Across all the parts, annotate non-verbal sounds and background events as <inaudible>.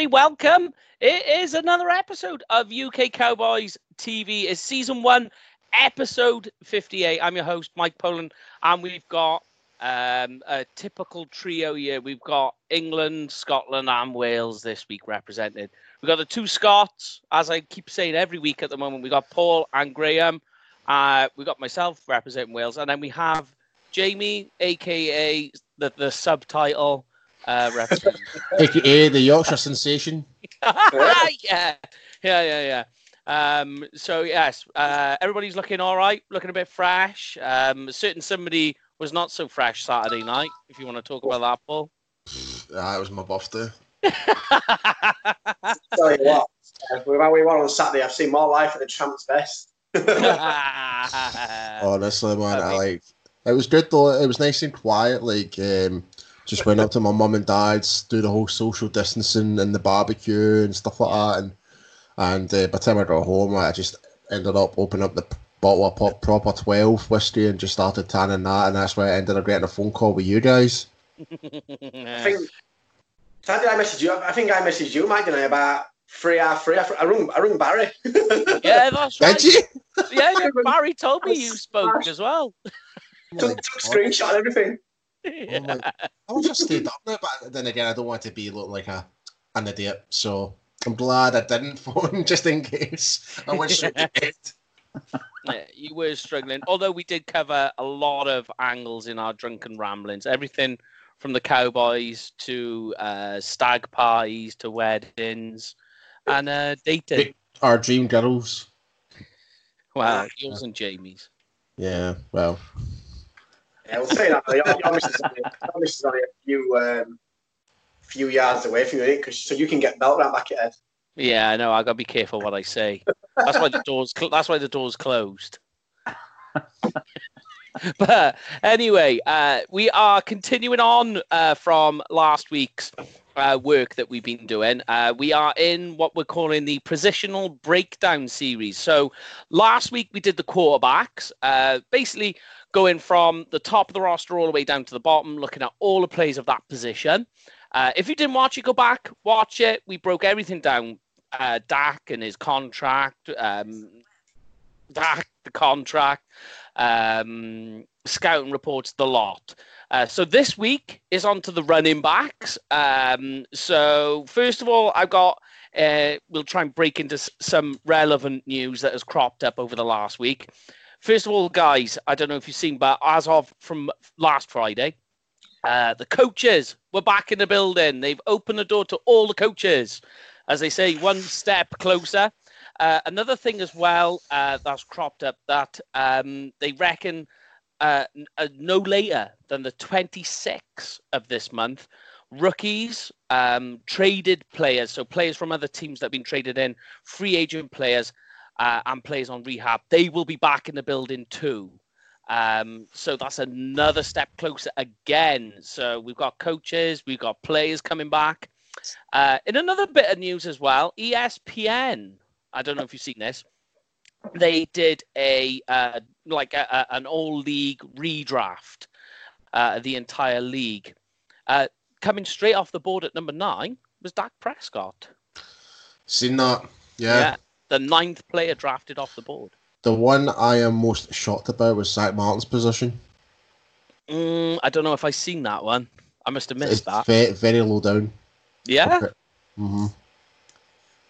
Everybody. Welcome. It is another episode of UK Cowboys TV. It's season one, episode 58. I'm your host, Mike Poland, and we've got um, a typical trio here. We've got England, Scotland, and Wales this week represented. We've got the two Scots, as I keep saying every week at the moment. We've got Paul and Graham. Uh, we've got myself representing Wales, and then we have Jamie, aka the, the subtitle uh, representing. <laughs> AKA the Yorkshire sensation. <laughs> yeah, yeah, yeah, yeah. Um, so yes, uh, everybody's looking all right, looking a bit fresh. Um, a certain somebody was not so fresh Saturday night. If you want to talk about that, Paul. Ah, it was my birthday. <laughs> Tell you what, uh, we were on Saturday, I've seen more life at the Tramp's Best. Honestly, man, I like. It was good though. It was nice and quiet. Like, um, just went up to my mum and dad's, do the whole social distancing and the barbecue and stuff like that. And and uh, by the time I got home, I just ended up opening up the bottle of pop, proper twelve whiskey and just started tanning that. And that's why I ended up getting a phone call with you guys. <laughs> I think. So did I message you? I think I messaged you, Mike, didn't I, about three hour three. I rung, I rung Barry. <laughs> yeah, that's right. Did you? Yeah, yeah, <laughs> Barry told me you spoke as well. took, took a screenshot and everything. <laughs> I'm like, I was just stayed up there, but then again, I don't want to be looking like a an idiot. So I'm glad I didn't <laughs> phone just in case. I went straight to bed. Yeah, you were struggling, although we did cover a lot of angles in our drunken ramblings. Everything from the cowboys to uh, stag parties to weddings and uh, dating. Our dream girls. Wow, yours and Jamie's. Yeah, well, Yeah, we'll say that. Your, your is only, is only a few um, few yards away from you, because so you can get belt round back your head. Yeah, I know. I gotta be careful what I say. That's why the doors. Cl- that's why the doors closed. <laughs> but anyway, uh, we are continuing on uh, from last week's uh, work that we've been doing. Uh, we are in what we're calling the positional breakdown series. So last week we did the quarterbacks, uh, basically going from the top of the roster all the way down to the bottom, looking at all the plays of that position. Uh, if you didn't watch it, go back, watch it. We broke everything down. Uh, Dak and his contract, um, Dak, the contract, um, scouting reports, the lot. Uh, so this week is on to the running backs. Um, so first of all, I've got. Uh, we'll try and break into some relevant news that has cropped up over the last week. First of all, guys, I don't know if you've seen, but as of from last Friday, uh, the coaches were back in the building. They've opened the door to all the coaches, as they say, one step closer. Uh, another thing as well uh, that's cropped up that um, they reckon uh, n- uh, no later than the 26th of this month, rookies, um, traded players, so players from other teams that have been traded in, free agent players, uh, and players on rehab, they will be back in the building too. Um, so that's another step closer again. So we've got coaches, we've got players coming back. Uh, in another bit of news as well, ESPN. I don't know if you've seen this. They did a uh, like a, a- an all league redraft, uh, the entire league. Uh, coming straight off the board at number nine was Dak Prescott. seen that. Yeah. The ninth player drafted off the board. The one I am most shocked about was Zack Martin's position. Mm, I don't know if I seen that one. I must have It's missed that. very, very low down. Yeah, hmm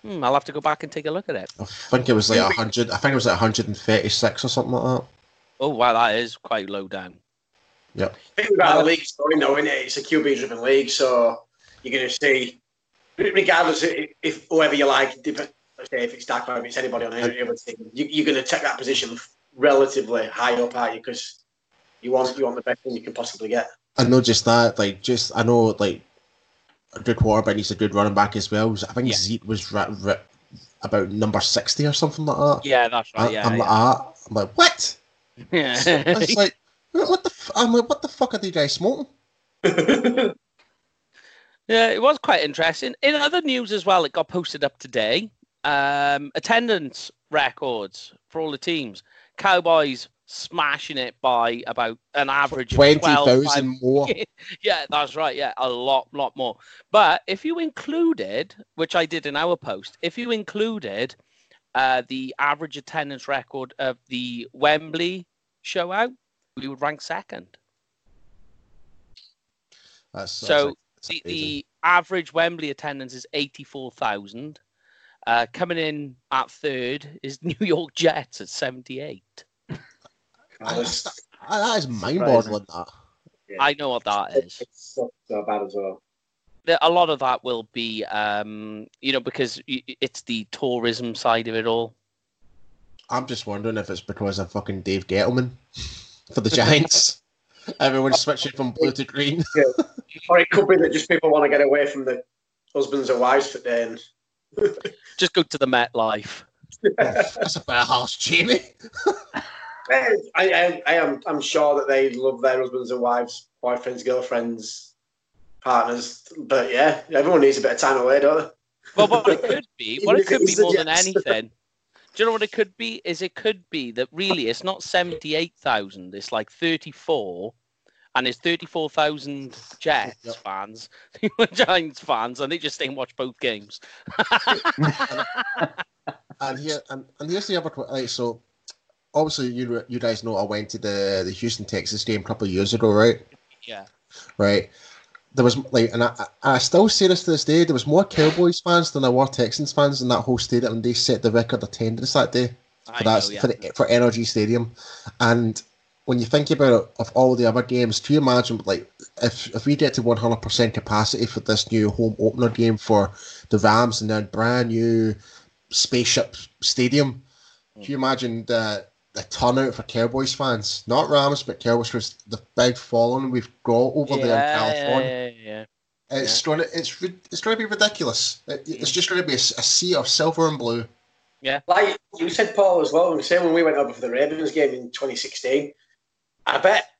Hmm, I'll have to go back and take a look at it. I think it was like a hundred. I think it was like 136 or something like that. Oh wow, that is quite low down. Yep. I think we've got a league story now, isn't it? It's a QB driven league, so you're going to see, regardless if, if whoever you like, different, let's say if it's Dak or if it's anybody on any other team, you, you're going to take that position relatively high up, aren't you? Because you want you want the best thing you can possibly get. And not just that, like just I know like a good quarterback needs a good running back as well. I think Yeah. Zeke was ra- ra- about number 60 or something like that. Yeah, that's I, right. Yeah, I'm like, ah, I'm like, what? yeah. It's like, what the? F-? I'm like, what the fuck are these guys smoking? <laughs> yeah, it was quite interesting. In other news as well, it got posted up today. Um, attendance records for all the teams. Cowboys smashing it by about an average of Twenty 12, thousand more. <laughs> yeah, that's right. Yeah, a lot, lot more. But if you included, which I did in our post, if you included uh, the average attendance record of the Wembley show out, we would rank second. That's, So that's, that's the, the average Wembley attendance is 84,000. Uh, coming in at third is <laughs> New York Jets at 78. That's- that that is <laughs> mind-boggling. That I know what that is. It's so, so bad as well. A lot of that will be, um, you know, because it's the tourism side of it all. I'm just wondering if it's because of fucking Dave Gettleman for the Giants. <laughs> Everyone's switching from blue to green. Or it could be that just people want to get away from the husbands and wives for day and Just go to the Met Life. <laughs> That's a bit harsh, Jamie. I, I, I am I'm sure that they love their husbands and wives, boyfriends, girlfriends, partners. But yeah, everyone needs a bit of time away, don't they? Well, what it could be, <laughs> what it could be more than anything. Do you know what it could be? Is it could be that really it's not seventy-eight thousand. It's like thirty-four, and it's thirty-four thousand Jets Yep. fans, <laughs> Giants fans, and they just stay and watch both games. <laughs> And here, and, and here's the other que- like so. Obviously, you you guys know I went to the the Houston Texas game a couple of years ago, right? yeah, Right. There was like, and I, I I still say this to this day. There was more Cowboys fans than there were Texans fans in that whole stadium, and they set the record attendance that day. I for know. that Yeah. for, the, for NRG Stadium. And when you think about it, of all the other games, can you imagine like if if we get to one hundred percent capacity for this new home opener game for the Rams and their brand new spaceship stadium, can you mm. imagine the the turnout for Cowboys fans? Not Rams, but Cowboys because the big following we've got over there in yeah, California. yeah, yeah, It's going to it's it's going to be ridiculous. It, it's mm. just going to be a sea of silver and blue. Yeah, like you said, Paul, as well. Say when we went over for the Ravens game in 2016, I bet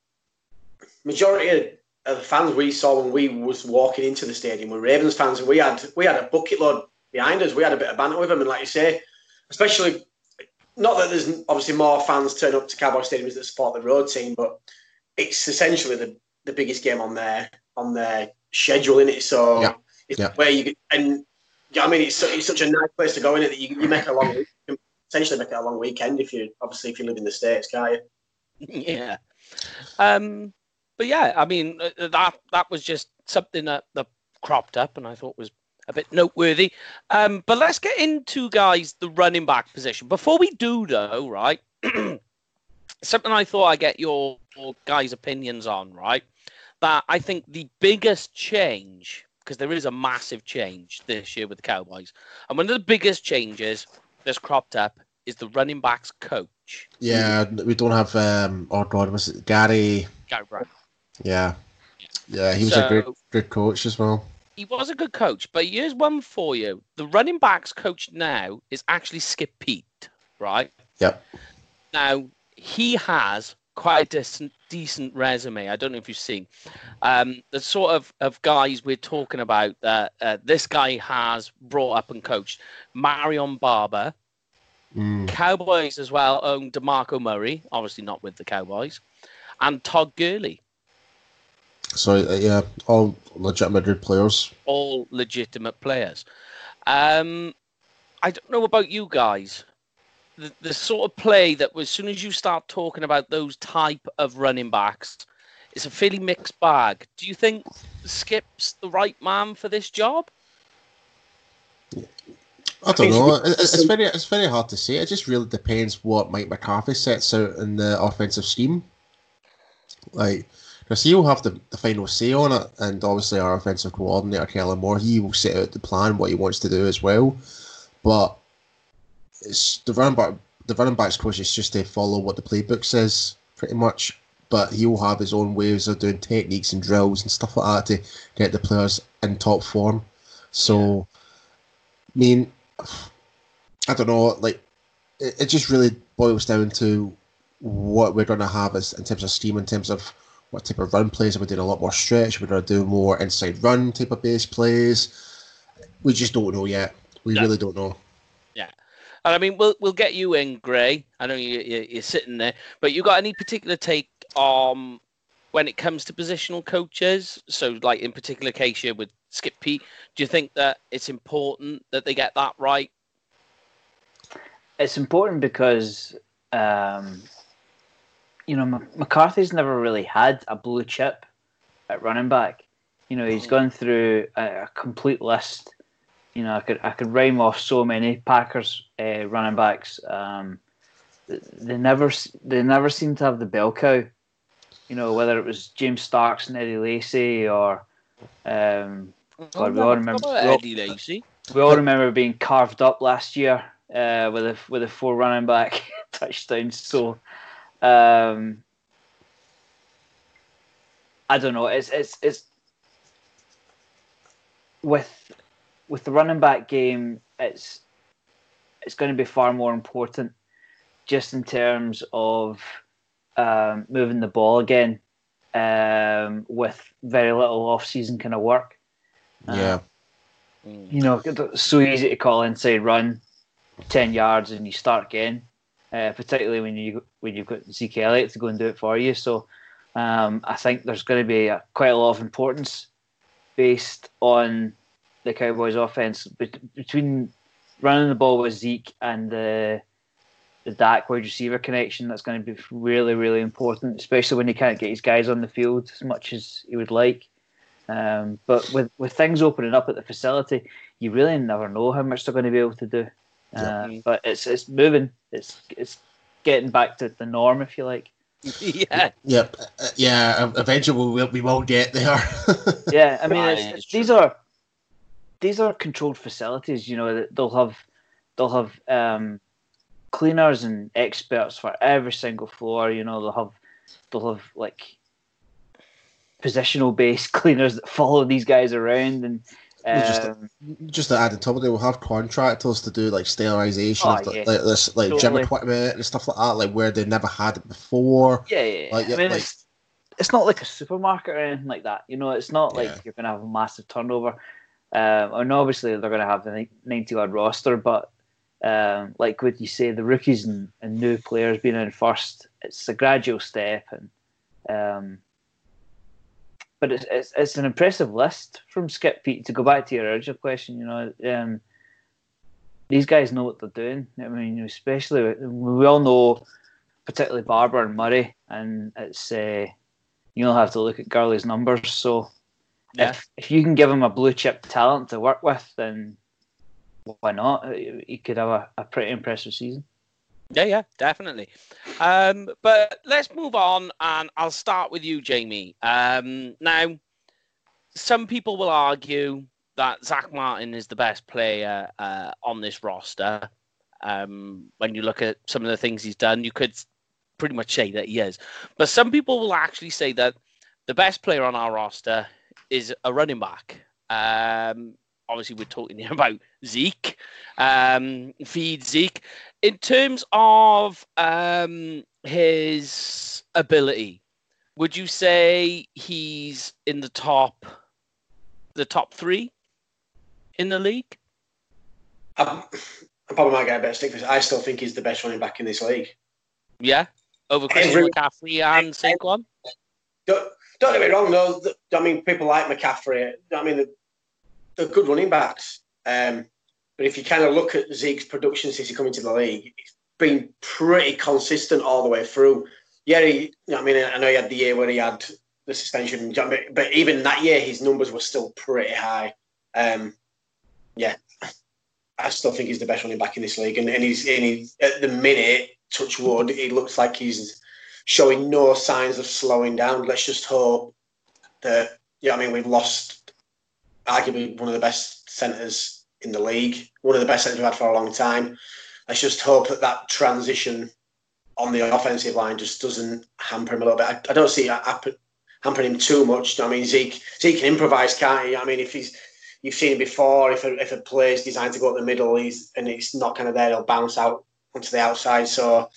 majority of, of the fans we saw when we was walking into the stadium were Ravens fans, and we had we had a bucket load behind us. We had a bit of banter with them, and like you say, especially not that there's obviously more fans turn up to Cowboy stadiums that support the road team, but it's essentially the, the biggest game on their on their schedule in it. So Yeah. it's Yeah. where you and yeah, I mean it's, it's such a nice place to go in it that you, you make a long you can essentially make it a long weekend if you obviously if you live in the states, can't you? <laughs> yeah. Um, but yeah, I mean uh, that that was just something that, that cropped up, and I thought was a bit noteworthy. Um, but let's get into guys the running back position. Before we do, though, right? <clears throat> something I thought I get your, your guys' opinions on, right? That I think the biggest change, because there is a massive change this year with the Cowboys, and one of the biggest changes that's cropped up is the running backs coach, Yeah, we don't have um oh god, was it Gary Gary Brown. Yeah. Yeah, he was a great So- good coach as well. he was a good coach, but here's one for you. The running backs coach now is actually Skip Peete, right? Yep. Now, he has quite a decent, decent resume. I don't know if you've seen. Um, the sort of, of guys we're talking about that uh, this guy has brought up and coached. Marion Barber, Mm. Cowboys as well own DeMarco Murray, obviously not with the Cowboys, and Todd Gurley, So uh, yeah, all legitimate good players. all legitimate players. Um, I don't know about you guys. The, the sort of play that as soon as you start talking about those type of running backs, it's a fairly mixed bag. Do you think Skip's the right man for this job? I don't know. it's- very it's very hard to say. It just really depends what Mike McCarthy sets out in the offensive scheme. Like, because he'll have the, the final say on it, and obviously our offensive coordinator Kellen Moore, he will set out the plan, what he wants to do as well. But it's the running back. The running backs coach is just to follow what the playbook says, pretty much. But he will have his own ways of doing techniques and drills and stuff like that to get the players in top form. So, I mean, I don't know. Like, it, it just really boils down to what we're going to have as in terms of scheme, in terms of what type of run plays. Are we doing a lot more stretch? We're going to do more inside run type of base plays. We just don't know yet. We No. really don't know. Yeah. And I mean, we'll we'll get you in, Gray. I know you, you you're sitting there, but you got any particular take on when it comes to positional coaches? So, like in particular case here with Skip Peete, do you think that it's important that they get that right? It's important because um, you know McCarthy's never really had a blue chip at running back. You know, he's gone through a, a complete list. You know, I could I could rhyme off so many Packers uh, running backs. Um, they never they never seem to have the bell cow. You know, whether it was James Starks and Eddie Lacy or um, God, we all remember Eddie Lacy. We all remember being carved up last year uh, with a with a four running back <laughs> touchdowns. So um, I don't know. It's it's it's with with the running back game. It's it's going to be far more important, just in terms of um, moving the ball again, um, with very little off season kind of work. Yeah. Um, you know, so easy to call inside run, ten yards, and you start again. Uh, particularly when you when you've got Zeke Elliott to go and do it for you. So um, I think there's going to be a, quite a lot of importance based on the Cowboys' offense between running the ball with Zeke and the the Dak wide receiver connection. That's going to be really really important, especially when he can't get his guys on the field as much as he would like. Um, but with with things opening up at the facility, you really never know how much they're going to be able to do. Uh, but it's it's moving. It's it's getting back to the norm, if you like. <laughs> yeah. Yep. Uh, yeah. Eventually, we will, we will get there. <laughs> yeah. I mean, it's, it's, these are these are controlled facilities. You know, they'll have they'll have um, cleaners and experts for every single floor. You know, they'll have they'll have like positional based <laughs> cleaners that follow these guys around and um, just, just to add on top of it, we'll have contractors to do like sterilization oh, of the, yeah. like this, like gym equipment and stuff like that, like where they never had it before. Yeah, yeah. Like, yeah, I mean, like- it's it's not like a supermarket or anything like that. You know, it's not like Yeah. you're going to have a massive turnover. Um, and obviously they're going to have the ninety odd roster, but um, like what you say, the rookies and, and new players being in first, it's a gradual step, and um, but it's, it's it's an impressive list from Skip Peete. To go back to your original question, you know, um, these guys know what they're doing. I mean, especially we all know, particularly Barber and Murray, and it's uh, you'll have to look at Gurley's numbers. So Yeah. if if you can give him a blue chip talent to work with, then why not? He could have a, a pretty impressive season. Yeah, yeah, definitely. Um, but let's move on, and I'll start with you, Jamie. Um, now, some people will argue that Zack Martin is the best player uh, on this roster. Um, when you look at some of the things he's done, you could pretty much say that he is. But some people will actually say that the best player on our roster is a running back. Um, obviously, we're talking <laughs> about Zeke, um, feed Zeke in terms of um, his ability, would you say he's in the top, the top three in the league? I, I probably might get a better stick for this. I still think he's the best running back in this league. Yeah, over Christian Every- McCaffrey and Saquon. Don't, don't get me wrong, though. th- I mean, people like McCaffrey. I mean, they're, they're good running backs. Um, but if you kind of look at Zeke's production since he come into the league, it's been pretty consistent all the way through. Yeah, he, I mean, I know he had the year where he had the suspension, but even that year, his numbers were still pretty high. Um, yeah, I still think he's the best running back in this league, and, and he's, and he's at the minute, touch wood, he looks like he's showing no signs of slowing down. Let's just hope that, yeah, I mean, we've lost arguably one of the best centres in the league, one of the best centres we've had for a long time. Let's just hope that that transition on the offensive line just doesn't hamper him a little bit. I, I don't see it happen, hampering him too much. I mean, Zeke, Zeke can improvise, can't he? I mean, if he's you've seen him before, if a, if a play is designed to go up the middle, he's and it's not kind of there, he'll bounce out onto the outside. So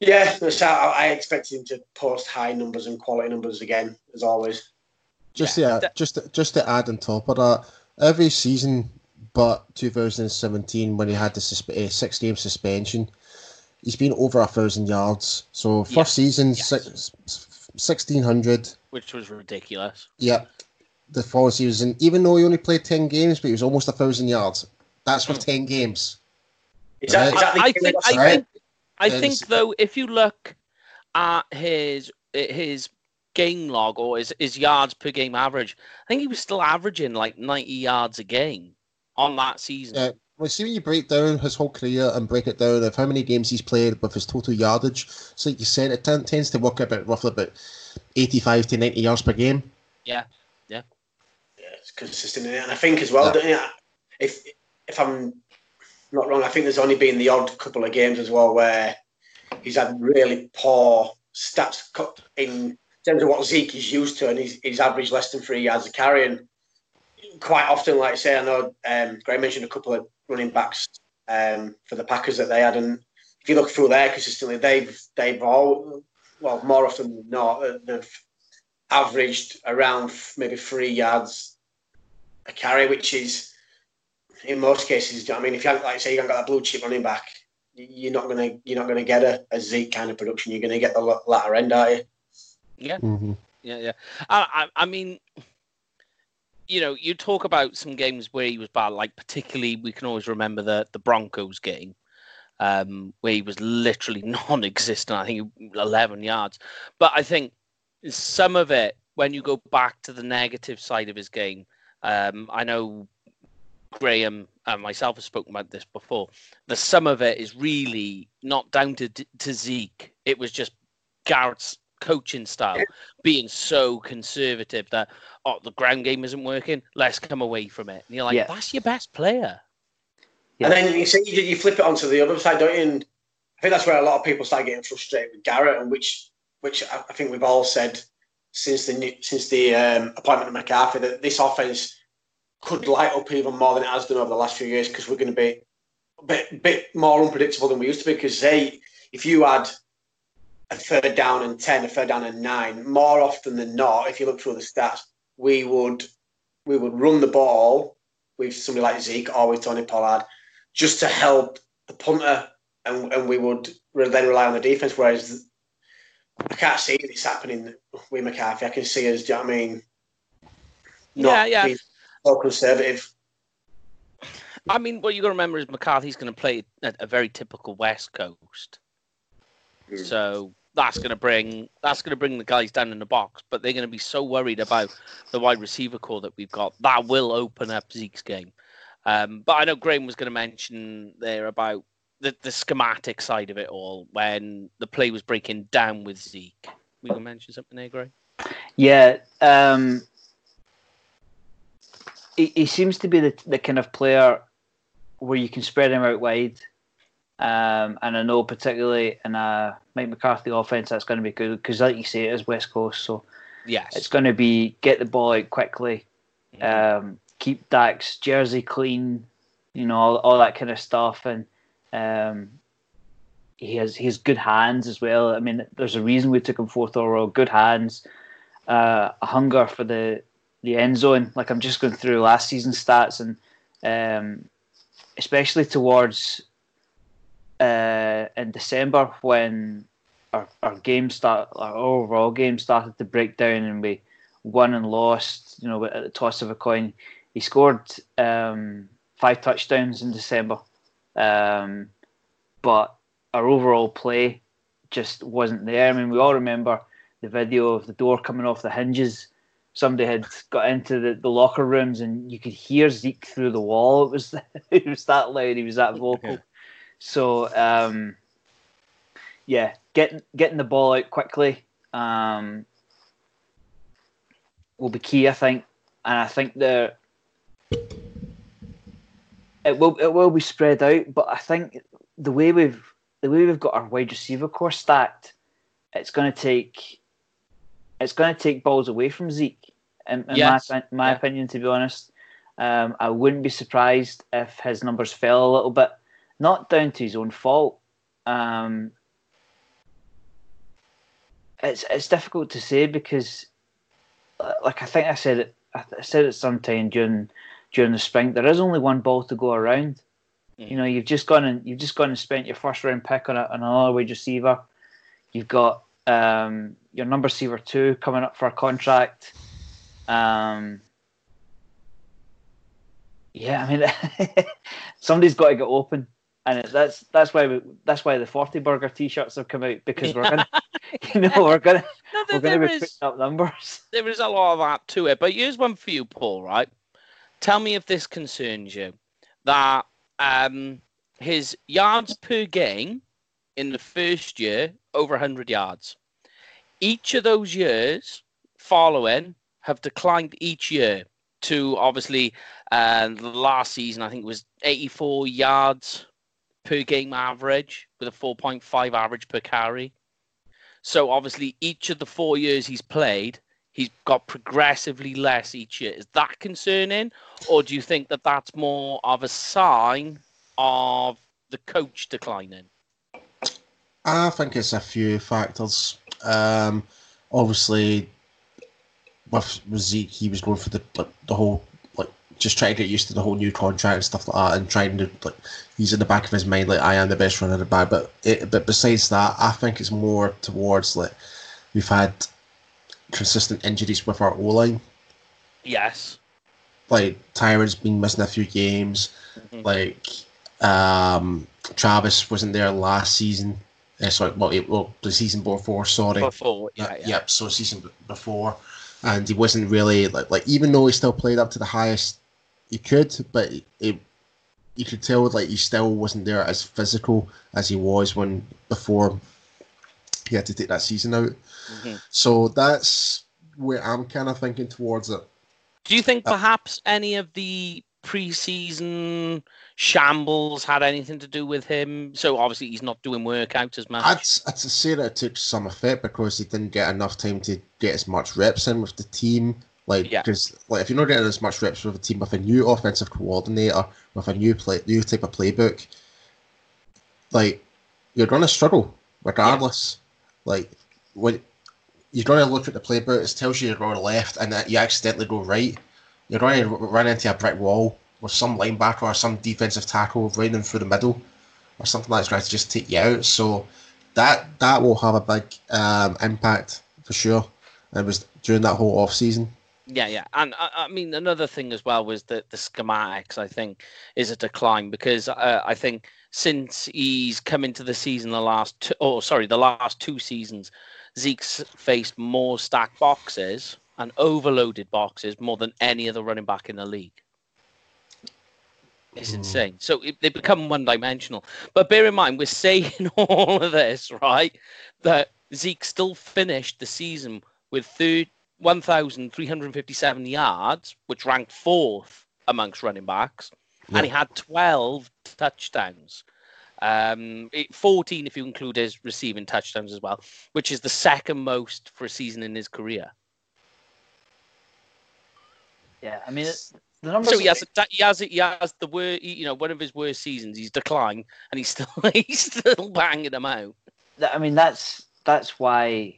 yeah, so I, I expect him to post high numbers and quality numbers again, as always. Just Yeah, yeah, just just to add on top of that, every season but 2017 when he had the susp- uh, six game suspension, he's been over a thousand yards. So first Yes, season, yes. six, 1600. which was ridiculous. Yeah, the following season, even though he only played 10 games, but he was almost a thousand yards. That's for 10 games. Is that, is that the I, I think. I right? think. I think this- though, if you look at his his game log or his, his yards per game average, I think he was still averaging like ninety yards a game on that season. Yeah. Well, see when you break down his whole career and break it down of how many games he's played with his total yardage, so like you said, it ten- tends to work about roughly about 85 to 90 yards per game. yeah, yeah, yeah. it's consistent in it. And I think as well, Yeah. don't you, if if I'm not wrong, I think there's only been the odd couple of games as well where he's had really poor stats cut in terms of what Zeke is used to, and he's, he's averaged less than three yards a carry. And quite often, like I say, I know um, Gray mentioned a couple of running backs um, for the Packers that they had, and if you look through there consistently, they've they've all well more often than not uh, they've averaged around maybe three yards a carry, which is in most cases. you know I mean, if you haven't, like say, you haven't got that blue chip running back, you're not gonna you're not gonna get a, a Zeke kind of production. You're gonna get the latter end, are you? Yeah, Mm-hmm. yeah, yeah. I, I, I mean, you know, you talk about some games where he was bad. Like particularly, we can always remember the the Broncos game. Um, where he was literally <laughs> non-existent. I think 11 yards. But I think some of it, when you go back to the negative side of his game, um, I know Graham and myself have spoken about this before. The sum of it is really not down to to Zeke. It was just Garrett's coaching style being so conservative that oh the ground game isn't working. Let's come away from it. And you're like, Yeah. that's your best player. And then you see you, you flip it onto the other side, don't you? And I think that's where a lot of people start getting frustrated with Garrett, and which which I I think we've all said since the new, since the um, appointment of McCarthy that this offense could light up even more than it has done over the last few years because we're going to be a bit, bit more unpredictable than we used to be. Because say if you had a third down and ten, a third down and nine, more often than not, if you look through the stats, we would we would run the ball with somebody like Zeke or with Tony Pollard just to help the punter, and, and we would then rely on the defense. Whereas I can't see this happening with McCarthy. I can see us, do you know what I mean? Yeah, yeah. being so conservative. I mean, what you got to remember is McCarthy's going to play at a very typical West Coast. Mm. So that's going to bring that's going to bring the guys down in the box, but they're going to be so worried about the wide receiver core that we've got that will open up Zeke's game. Um, but I know Graham was going to mention there about the, the schematic side of it all when the play was breaking down with Zeke. We can mention something there, Graham. Yeah, um, he, he seems to be the, the kind of player where you can spread him out wide. Um, and I know particularly in a Mike McCarthy offense, that's going to be good because, like you say, it is West Coast, so Yes. it's going to be get the ball out quickly, um, keep Dak's jersey clean, you know, all, all that kind of stuff, and um, he has he has good hands as well. I mean, there's a reason we took him fourth overall. Good hands, uh, a hunger for the the end zone. Like I'm just going through last season stats, and um, especially towards uh, in December when our, our game start our overall game started to break down and we won and lost you know at the toss of a coin. He scored um, five touchdowns in December. Um, but our overall play just wasn't there. I mean we all remember the video of the door coming off the hinges. Somebody had got into the, the locker rooms and you could hear Zeke through the wall. It was <laughs> it was that loud. He was that vocal. So um, yeah, getting getting the ball out quickly um, will be key, I think, and I think the it will it will be spread out, but I think the way we've the way we've got our wide receiver core stacked, it's going to take it's going to take balls away from Zeke. In, in Yes. my my Yeah. opinion, to be honest, um, I wouldn't be surprised if his numbers fell a little bit, not down to his own fault. Um, it's it's difficult to say because, like I think I said it, I said it sometime during during the spring. There is only one ball to go around. You know, you've just gone and you've just gone and spent your first round pick on, a, on another wide receiver. You've got um, your number receiver two coming up for a contract. Um, yeah, I mean, <laughs> somebody's got to get open, and it, that's that's why we, that's why the forty burger t-shirts have come out because we're gonna, <laughs> you know, we're gonna <laughs> No, we're gonna be is putting up numbers. <laughs> there is a lot of that to it. But here's one for you, Paul. Right? Tell me if this concerns you. That um, his yards per game in the first year over 100 yards. Each of those years following have declined each year to obviously uh, the last season. I think it was 84 yards per game average with a 4.5 average per carry. So obviously, each of the four years he's played, he's got progressively less each year. Is that concerning, or do you think that that's more of a sign of the coach declining? I think it's a few factors. Um, obviously, with, Zeke, he was going for the the whole just trying to get used to the whole new contract and stuff like that, and trying to like he's in the back of his mind like I am the best runner of the bag. But it, but besides that, I think it's more towards like we've had consistent injuries with our O line. Yes. Like Tyron's been missing a few games. Mhm. Like um, Travis wasn't there last season. Uh, sorry, well, it, well, the season before. Sorry. Before, yeah, Uh, yeah. Yep. So season b- before, and he wasn't really like like even though he still played up to the highest he could, but it, it you could tell like he still wasn't there as physical as he was when before he had to take that season out. Mhm. So that's where I'm kind of thinking towards it. Do you think Uh, perhaps any of the preseason shambles had anything to do with him? So obviously he's not doing workouts as much. I'd, I'd say that it took some effect because he didn't get enough time to get as much reps in with the team. Like, Yeah. because like if you're not getting as much reps with a team with a new offensive coordinator, with a new play, new type of playbook, like you're going to struggle regardless. Like when you're going to look at the playbook, it tells you you're going left, and that you accidentally go right. You're going to run into a brick wall with some linebacker or some defensive tackle running through the middle, or something like that's going to just take you out. So that that will have a big um, impact for sure. And it was during that whole off season. Yeah, yeah, and I, I mean another thing as well was that the schematics I think is a decline because uh, I think since he's come into the season the last two, oh sorry the last two seasons, Zeke's faced more stacked boxes and overloaded boxes more than any other running back in the league. It's Hmm. insane. So it, they become one dimensional. But bear in mind, we're saying <laughs> all of this, right? That Zeke still finished the season with third, 1,357 yards, which ranked fourth amongst running backs, and he had 12 touchdowns. Um, it- 14 if you include his receiving touchdowns as well, which is the second most for a season in his career. Yeah, I mean it, the numbers. So he has, a, he has, he has the worst, you know, one of his worst seasons. He's declined, and he's still, <laughs> he's still banging them out. I mean that's that's why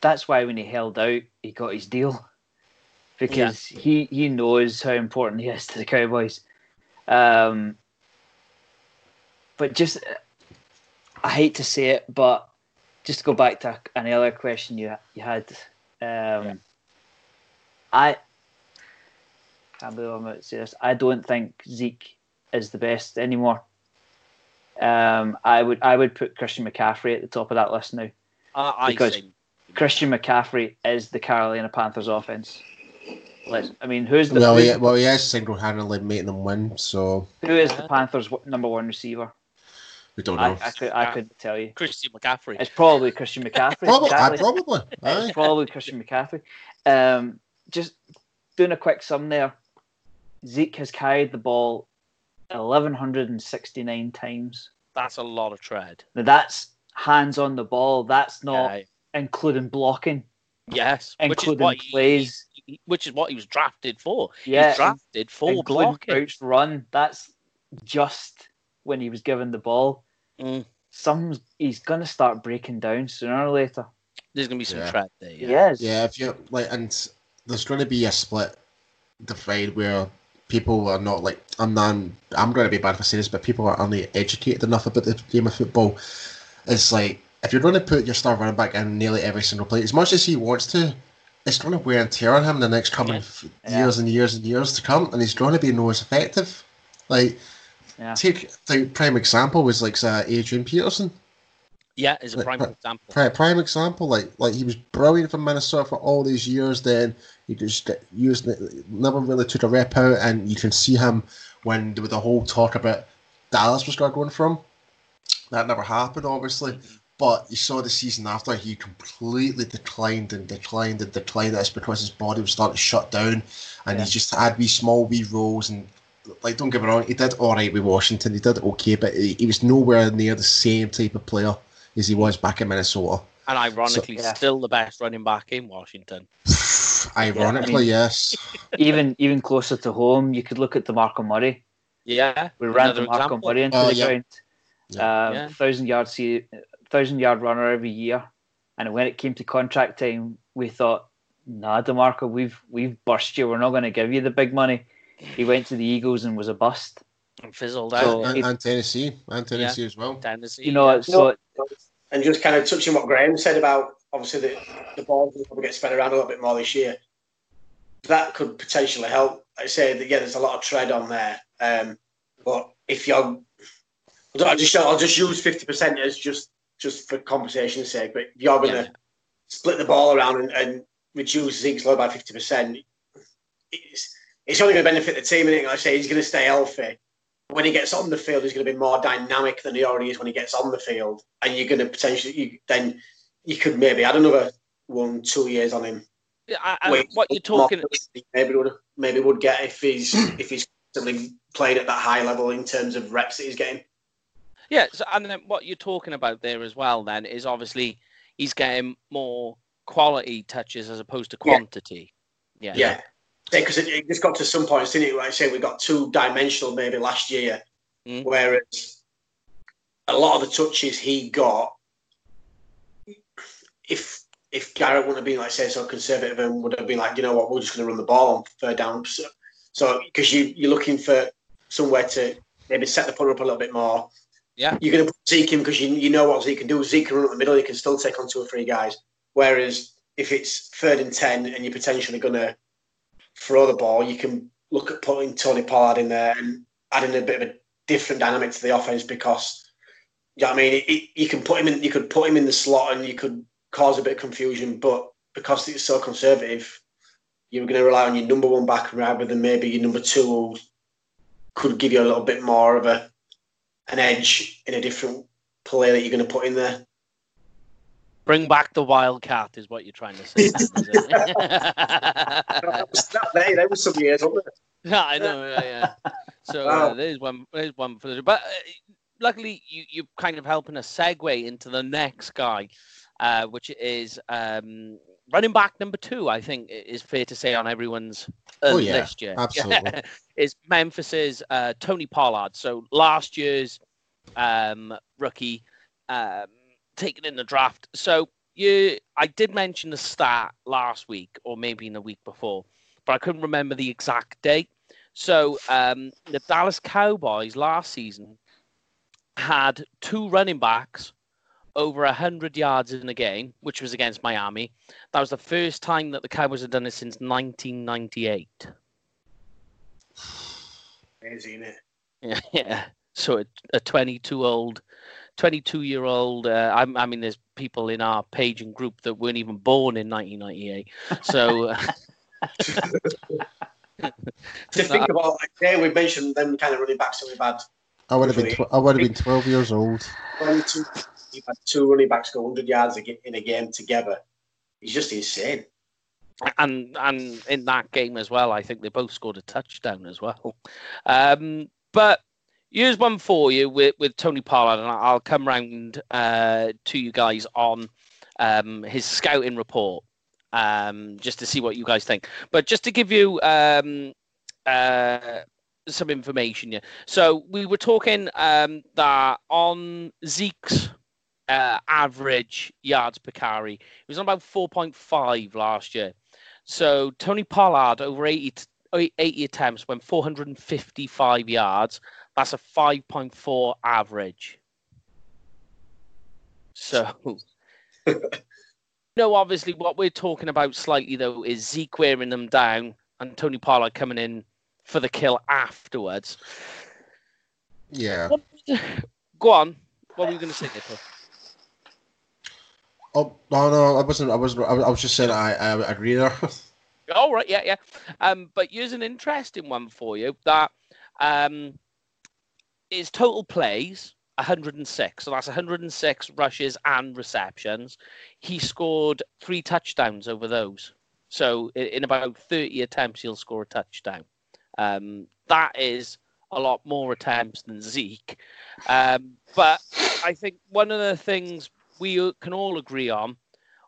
that's why when he held out he got his deal because he he knows how important he is to the Cowboys. Um, but just I hate to say it, but just to go back to another question you you had, um, I can't believe I'm about to say this. I don't think Zeke is the best anymore. Um, I would I would put Christian McCaffrey at the top of that list now. I, I Because- think. Christian McCaffrey is the Carolina Panthers offense. Let's, I mean, who's the Well, who's, he, well, he has single-handedly making them win, so who is the Panthers' number one receiver? we don't know. I, could, I couldn't tell you. Christian McCaffrey. It's probably Christian McCaffrey. probably, exactly. probably. aye. It's probably Christian McCaffrey. Um, just doing a quick sum there. Zeke has carried the ball 1,169 times. That's a lot of tread. Now that's hands on the ball. That's not Yeah. Including blocking, Yes, which is including what plays. he- which is what he was drafted for. Yeah, was drafted for including blocking. routes run. That's just when he was given the ball. Mm. Some he's going to start breaking down sooner or later. There's gonna be some Yeah. tread there. Yeah. Yes. Yeah, if you like, and there's going to be a split divide where people are not like I'm not. I'm going to be bad for saying this, but people are only educated enough about the game of football. It's like if you're going to put your star running back in nearly every single play, as much as he wants to, it's going to wear and tear on him the next coming Yeah. years and years and years to come, and he's going to be no as effective. Like Yeah. take the prime example was like uh, Adrian Peterson. Yeah, is a prime right. example. Prime, prime example, like like he was brilliant for Minnesota for all these years. Then he just used never really took a rep out, and you can see him when there was the whole talk about Dallas was going from. That never happened, obviously. But you saw the season after he completely declined and declined and declined. That's because his body was starting to shut down, and Yeah. he just had wee small wee roles and. Like, don't get me wrong, he did all right with Washington. He did okay, but he, he was nowhere near the same type of player as he was back in Minnesota. And ironically, yeah. still the best running back in Washington. <laughs> Ironically, yes. <laughs> even even closer to home, you could look at DeMarco Murray. Yeah, We ran another DeMarco example. Murray into Oh, the yeah. ground. Yeah. Um, Yeah. Thousand yard se- thousand yard runner every year, and when it came to contract time, we thought, "Nah, Demarco, we've we've burst you. We're not going to give you the big money." He went to the Eagles and was a bust. And fizzled So- out. and, and Tennessee, and Tennessee as well. Tennessee. You know, so And just kind of touching what Graham said about obviously the, the ball will probably get spread around a little bit more this year. That could potentially help. I say that yeah, there's a lot of tread on there. Um, but if you're, I'll just I'll just use fifty percent as just just for conversation's sake. But if you're going to Yeah. split the ball around and, and reduce Zeke's load by fifty percent, it's it's only going to benefit the team. And like I say, he's going to stay healthy. When he gets on the field, he's going to be more dynamic than he already is when he gets on the field. And you're going to potentially you, then you could maybe add another one, two years on him. Yeah, I- I- Wait, what you're talking, maybe would maybe would get if he's if he's <clears throat> playing at that high level in terms of reps that he's getting. Yeah, so, and then what you're talking about there as well, then is obviously he's getting more quality touches as opposed to Yeah. quantity. Yeah, Yeah. Because it, it just got to some points, didn't it? Like I say, we got two dimensional maybe last year, Mm. whereas a lot of the touches he got, if if Garrett wouldn't have been like say so conservative and would have been like, you know what, we're just going to run the ball on third down. So, so because you you're looking for somewhere to maybe set the putter up a little bit more. Yeah. You're going to put Zeke in because you, you know what Zeke can do. Zeke can run up the middle. He can still take on two or three guys. Whereas if it's third and ten and you're potentially going to throw the ball, you can look at putting Tony Pollard in there and adding a bit of a different dynamic to the offense because you know what I mean. It, it- you can put him in. You could put him in the slot and you could cause a bit of confusion, but because it's so conservative, you're going to rely on your number one back rather than maybe your number two could give you a little bit more of a an edge in a different play that you're going to put in there. Bring back the Wildcat is what you're trying to say. <laughs> that was, that, there, there was some years, wasn't it? <laughs> Yeah, I know. Yeah, yeah. So uh, there's one. There's one for the. But uh, luckily, you you're kind of helping us segue into the next guy, uh, which is um, running back number two. I think is fair to say on everyone's uh, Oh, yeah, list. Yeah, absolutely. <laughs> is Memphis's uh, Tony Pollard. So last year's um, rookie um, taken in the draft. So you, I did mention the stat last week, or maybe in the week before, but I couldn't remember the exact date. So um, the Dallas Cowboys last season had two running backs over 100 yards in a game, which was against Miami. That was the first time that the Cowboys had done it since 1998. Crazy, isn't it? Yeah, <laughs> yeah. So a, a 22 old, 22 year old. Uh, I, I mean, there's people in our page and group that weren't even born in 1998. So uh, <laughs> To think about, like, yeah, we mentioned them kind of running backs that we've had. I would have been. Tw- I would have been twelve years old. 22, you've had two running backs go 100 yards in a game together. He's just insane. and and in that game as well, I think they both scored a touchdown as well. Um, but here's one for you with, with Tony Pollard, and I'll come round uh, to you guys on um, his scouting report um, just to see what you guys think. But just to give you um, uh, some information here. So we were talking um, that on Zeke's uh, average yards per carry, it was on about 4.5 last year. So Tony Pollard over 80 80 attempts, went 455 yards. That's a 5.4 average. So, <laughs> no, obviously, what we're talking about slightly though is Zeke wearing them down and Tony Pollard coming in for the kill afterwards. Yeah. Go on. What were you going to say, Nico? Oh no, no, I wasn't. I wasn't. I was just saying. I, I agree there. <laughs> All right, yeah, yeah. Um, but here's an interesting one for you. That um, his total plays 106. So that's 106 rushes and receptions. He scored three touchdowns over those. So in about 30 attempts, he'll score a touchdown. Um, that is a lot more attempts than Zeke. Um, but I think one of the things we can all agree on,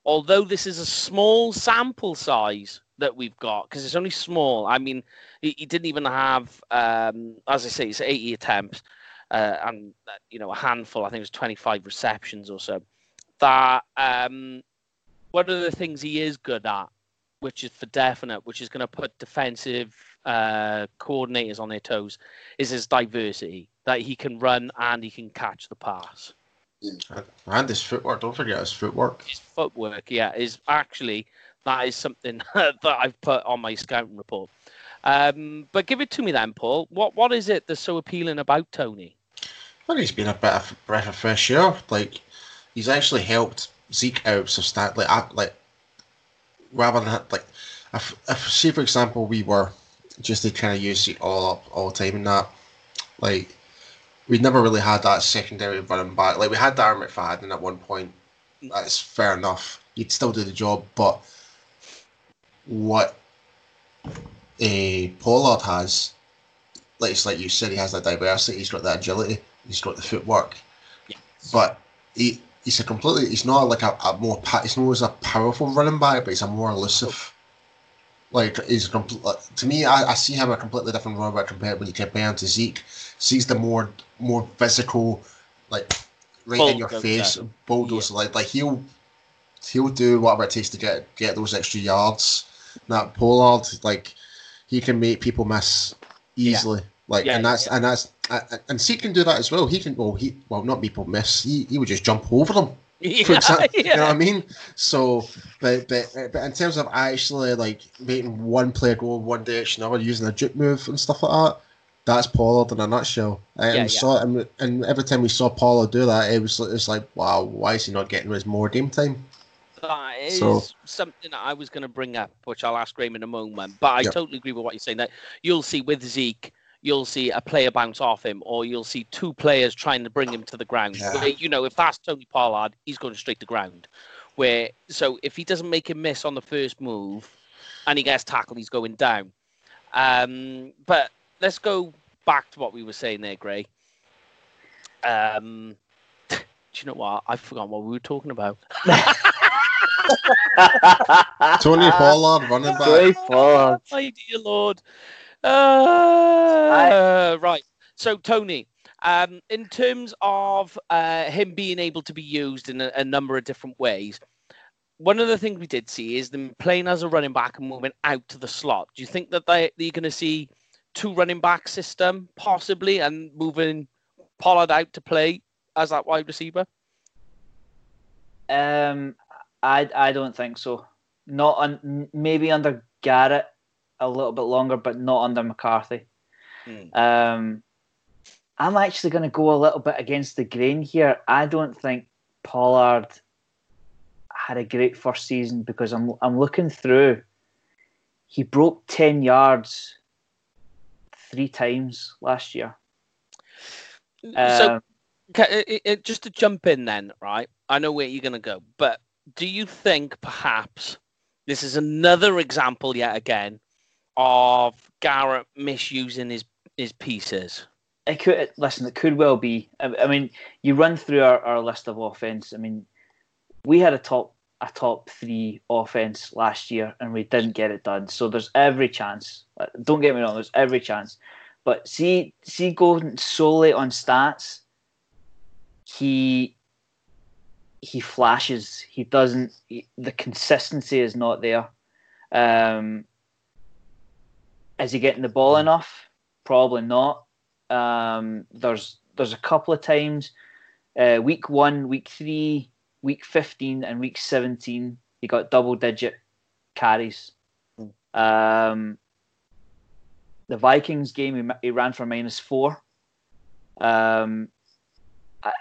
although this is a small sample size that we've got, because it's only small. I mean, he, he didn't even have, um, as I say, it's 80 attempts uh, and, uh, you know, a handful, I think it was 25 receptions or so. That um, one of the things he is good at, which is for definite, which is going to put defensive uh, coordinators on their toes, is his diversity that he can run and he can catch the pass. And his footwork. Don't forget his footwork. His footwork, yeah, is actually that is something <laughs> that I've put on my scouting report. Um, but give it to me then, Paul. What what is it that's so appealing about Tony? Well, he's been a bit of a breath of fresh air. Like he's actually helped Zeke out substantially. Like, like rather than like, if, if say for example we were just to kind of use Zeke all up all the time and that, like we never really had that secondary running back. Like we had Darren McFadden at one point. That's fair enough. He'd still do the job, but what a Pollard has, like it's like you said, he has that diversity. He's got that agility. He's got the footwork. But he he's a completely. He's not like a, a more. He's not as a powerful running back, but he's a more elusive. Oh. Like he's complete. Uh, to me, I, I see him a completely different running back compared when you compare him to Zeke. Zeke's the more more physical, like right in your face bulldozer. Yeah. Like like he'll he'll do whatever it takes to get get those extra yards. That Pollard, like he can make people miss easily. Yeah. Like yeah, and that's and that's and Zeke can do that as well. He can well he well not people miss. He he would just jump over them. <laughs> Yeah, example, yeah. You know what I mean? So, but but but in terms of actually like making one player go one direction, or using a juke move and stuff like that, that's Pollard in a nutshell. And yeah, saw and, and every time we saw Pollard do that, it was it's like wow, why is he not getting his more game time? That is so, something that I was going to bring up, which I'll ask Graham in a moment. But I yep. totally agree with what you're saying. That you'll see with Zeke, you'll see a player bounce off him, or you'll see two players trying to bring him to the ground. Yeah. Where, you know, if that's Tony Pollard, he's going straight to ground. Where so if he doesn't make a miss on the first move, and he gets tackled, he's going down. Um, but let's go back to what we were saying there, Gray. Um, <laughs> do you know what? I forgot what we were talking about. <laughs> Tony Pollard running back. Tony Pollard. My dear Lord. Uh, right. So, Tony, um, in terms of uh, him being able to be used in a, a, number of different ways, one of the things we did see is them playing as a running back and moving out to the slot. Do you think that they, you're going to see two running back system possibly and moving Pollard out to play as that wide receiver? Um, I I don't think so. Not on maybe under Garrett a little bit longer, but not under McCarthy. Mm. Um, I'm actually going to go a little bit against the grain here. I don't think Pollard had a great first season because I'm I'm looking through. He broke ten yards three times last year. So, um, it, it, just to jump in, then, right? I know where you're going to go, but do you think perhaps this is another example yet again of Garrett misusing his his pieces? It could listen. It could well be. I, I mean, you run through our, our list of offense. I mean, we had a top a top three offense last year, and we didn't get it done. So there's every chance. Don't get me wrong. There's every chance. But see, see, going solely on stats, he he flashes. He doesn't. He, the consistency is not there. Um, is he getting the ball enough? Probably not. Um, there's there's a couple of times, uh, week one, week three, week fifteen, and week seventeen, he got double digit carries. Um, the Vikings game, he, he ran for minus four. Um, I,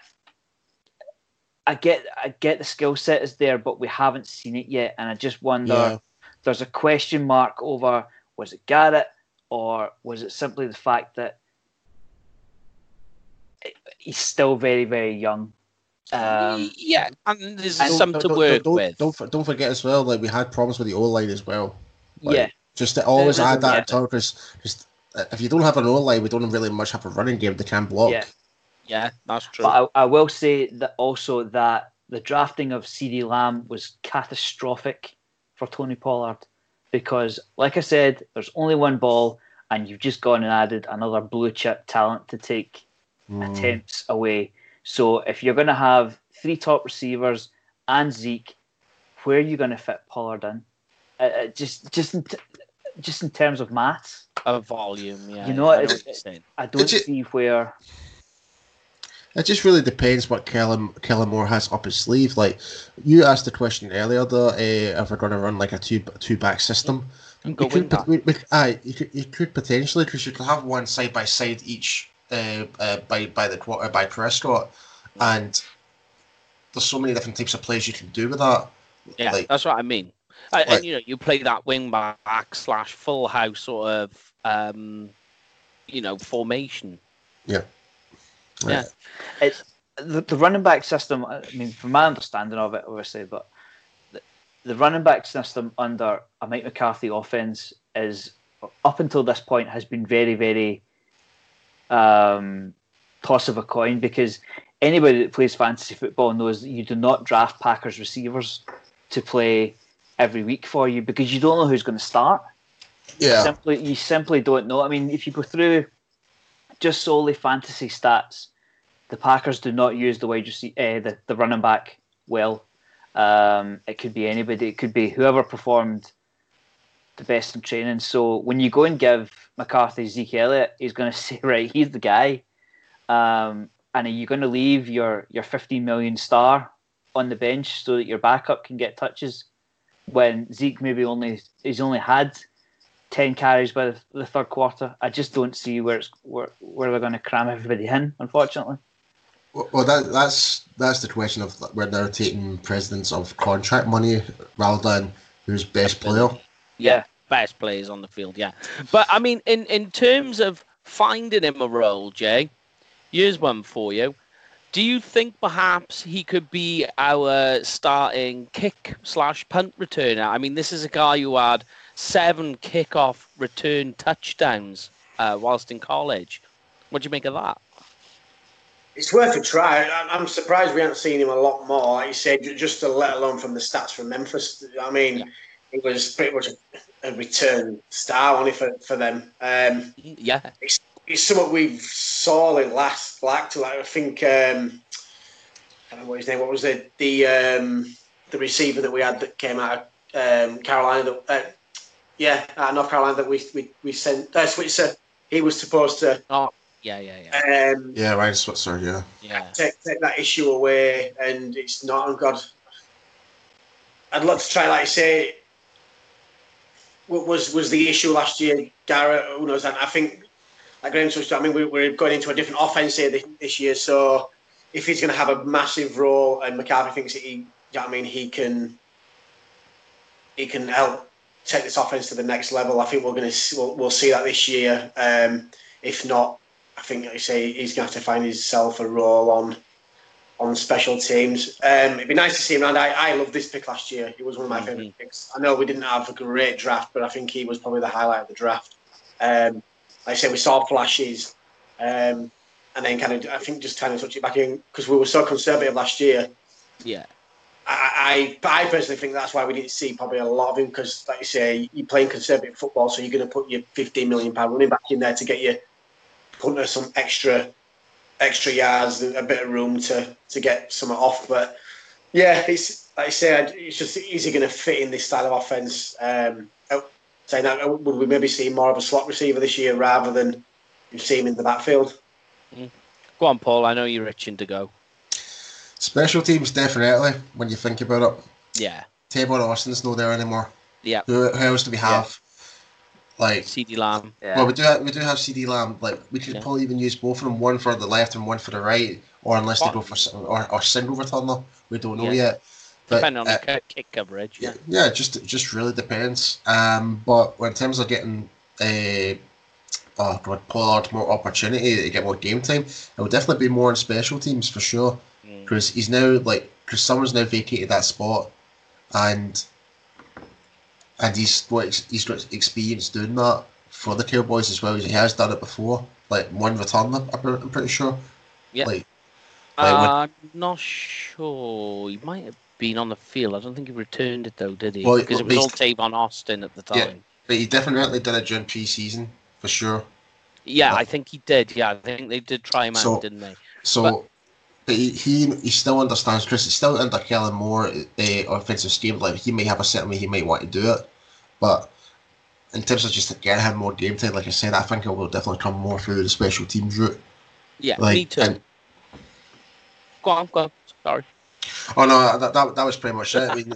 I get I get the skill set is there, but we haven't seen it yet, and I just wonder. Yeah. There's a question mark over was it Garrett or was it simply the fact that he's still very very young. Um, yeah, and there's and- some to work don't, with. Don't, don't, don't forget as well, like we had problems with the O line as well. Like, yeah, Just to always add that yeah. to because just uh, if you don't have an O line, we don't really much have a running game. They can block. Yeah. yeah, that's true. but I, I will say that also that the drafting of CeeDee Lamb was catastrophic for Tony Pollard because, like I said, there's only one ball, and you've just gone and added another blue chip talent to take Mm. attempts away. So if you're going to have three top receivers and Zeke, where are you going to fit Pollard in? Uh, Uh, just just in t- just in terms of maths, a volume, yeah. You know I what, know it- what saying. I don't It's ju- see where. It just really depends what Kellen Kellen Moore has up his sleeve. Like you asked the question earlier, though, uh, if we're going to run like a two two back system. Go you could, we, we, aye, you could, you could potentially because you could have one side by side each uh, uh, by by the quarter by Prescott, and there's so many different types of plays you can do with that. Yeah, Like- that's what I mean. Like- and you know, you play that wing back slash full house sort of, um, you know, formation. Yeah. It's the, the running back system. I mean, from my understanding of it, obviously, but the, the running back system under a Mike McCarthy offense is up until this point has been very, very um, toss of a coin because anybody that plays fantasy football knows that you do not draft Packers receivers to play every week for you because you don't know who's going to start Yeah, simply you simply don't know. I mean, if you go through just solely fantasy stats, the Packers do not use the wide receiver, uh, the the running back well. Um, it could be anybody. It could be whoever performed the best in training. So when you go and give McCarthy Zeke Elliott, he's going <laughs> to say, right, he's the guy. Um, and are you going to leave your your 15 million star on the bench so that your backup can get touches when Zeke maybe only he's only had 10 carries by the, the third quarter. I just don't see where it's where, where they're going to cram everybody in, unfortunately. well, well, that that's that's the question of where they're taking precedence of contract money rather than who's best player. Yeah. Best players on the field, yeah. But I mean, in in terms of finding him a role, Jay, here's one for you. Do you think perhaps he could be our starting kick slash punt returner? I mean, this is a guy who had seven kickoff return touchdowns uh, whilst in college. What do you make of that? It's worth a try. I'm surprised we haven't seen him a lot more. Like you said, just to let alone from the stats from Memphis. I mean, Yeah. he was pretty much a, return star only for, for them. Um, Yeah, it's, it's something we've sorely last lacked. Like I think um, I don't know what his name. What was it? The um, the receiver that we had that came out of um, Carolina. That uh, yeah, uh, North Carolina that we we, we sent. Uh, Switzer. He was supposed to Oh, yeah, yeah, yeah, um, Yeah, Ryan Switzer. Yeah, yeah. take take that issue away, and it's not. Oh God, I'd love to try, like I say. What was was the issue last year, Garrett? Who knows? And I think, like Graham touched on, I mean, we, we're going into a different offense here this, this year. So, if he's going to have a massive role, and McCarthy thinks that he, you know what I mean, he can, he can help take this offense to the next level. I think we're going to we'll, we'll see that this year. Um, if not, I think, like you say, he's going to have to find himself a role on on special teams. Um, it'd be nice to see him around. I, I loved this pick last year. He was one of my Mhm. favourite picks. I know we didn't have a great draft, but I think he was probably the highlight of the draft. Um, like I say, we saw flashes, um, and then kind of, I think, just kind of touch it back in because we were so conservative last year. Yeah, I, I, I personally think that's why we didn't see probably a lot of him because, like you say, you're playing conservative football, so you're going to put your 15 million pound running back in there to get your punter some extra, extra yards, a bit of room to to get some off. But yeah, it's like I said, it's just is he going to fit in this style of offense? Um, saying that uh, would we maybe see more of a slot receiver this year rather than you see him in the backfield? Go on, Paul. I know you're itching to go. Special teams, definitely, when you think about it. Yeah. Tavon Austin's not there anymore. Yeah. Who, who else do we have? Like, CeeDee Lamb. Yeah. well, we do have, we do have CeeDee Lamb. Like, we could Yeah. probably even use both of them, one for the left and one for the right, or unless they go for or, or single returner. We don't know Yeah. yet. But, Depending on uh, the kick- kick coverage. yeah, Yeah. yeah, just just really depends. Um, but in terms of getting a oh God, Pollard more opportunity to get more game time, it will definitely be more in special teams for sure. Mm. Because he's now like because someone's now vacated that spot, and and he's what he's got experience doing that for the Cowboys as well. As he has done it before, like one return. I'm, I'm pretty sure. Yeah. Like, Uh, when- I'm not sure. He might have been on the field. I don't think he returned it though, did he? Well, Because it was all Tavon Austin at the time. Yeah. but he definitely did it during pre-season for sure. Yeah, Well- I think he did. Yeah, I think they did try him So- out, didn't they? So, But- but, he, he he still understands Chris. He's still under Kellen Moore, the offensive scheme. Like he may have a certain way he might want to do it, but in terms of just getting him more game time, like I said, I think it will definitely come more through the special teams route. Yeah, Like, me too. and- Go on, go on. Sorry. Oh no, that, that, that was pretty much it. I mean,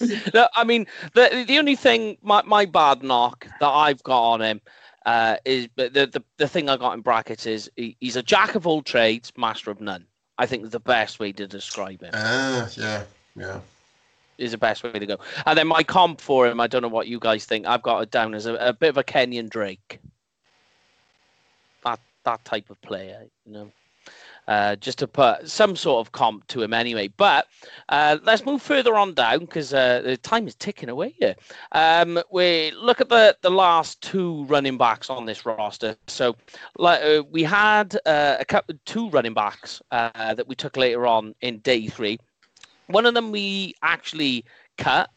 <laughs> No, I mean the the only thing my, my bad knock that I've got on him uh, is but the, the the thing I got in brackets is he, he's a jack of all trades, master of none. I think the best way to describe him. ah, yeah, yeah. is the best way to go. And then my comp for him, I don't know what you guys think. I've got it down as a, a bit of a Kenyan Drake. That that type of player, you know. Uh, just to put some sort of comp to him anyway. But uh, let's move further on down because uh, the time is ticking away here. Um, we look at the, the last two running backs on this roster. So uh, we had uh, a couple, two running backs that we took later on in day three. One of them we actually cut.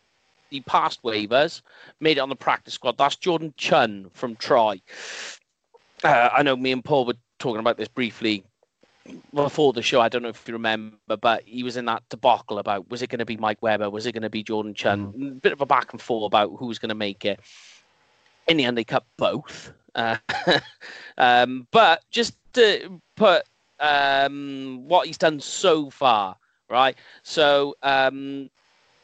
He passed waivers, made it on the practice squad. That's Jordan Chunn from Troy. Uh, I know me and Paul were talking about this briefly before the show. I don't know if you remember, but he was in that debacle about was it going to be Mike Weber? Was it going to be Jordan Chunn? Bit of a back and forth about who was going to make it. In the end, they cut both. Uh, <laughs> um, but just to put um, what he's done so far, right? So um,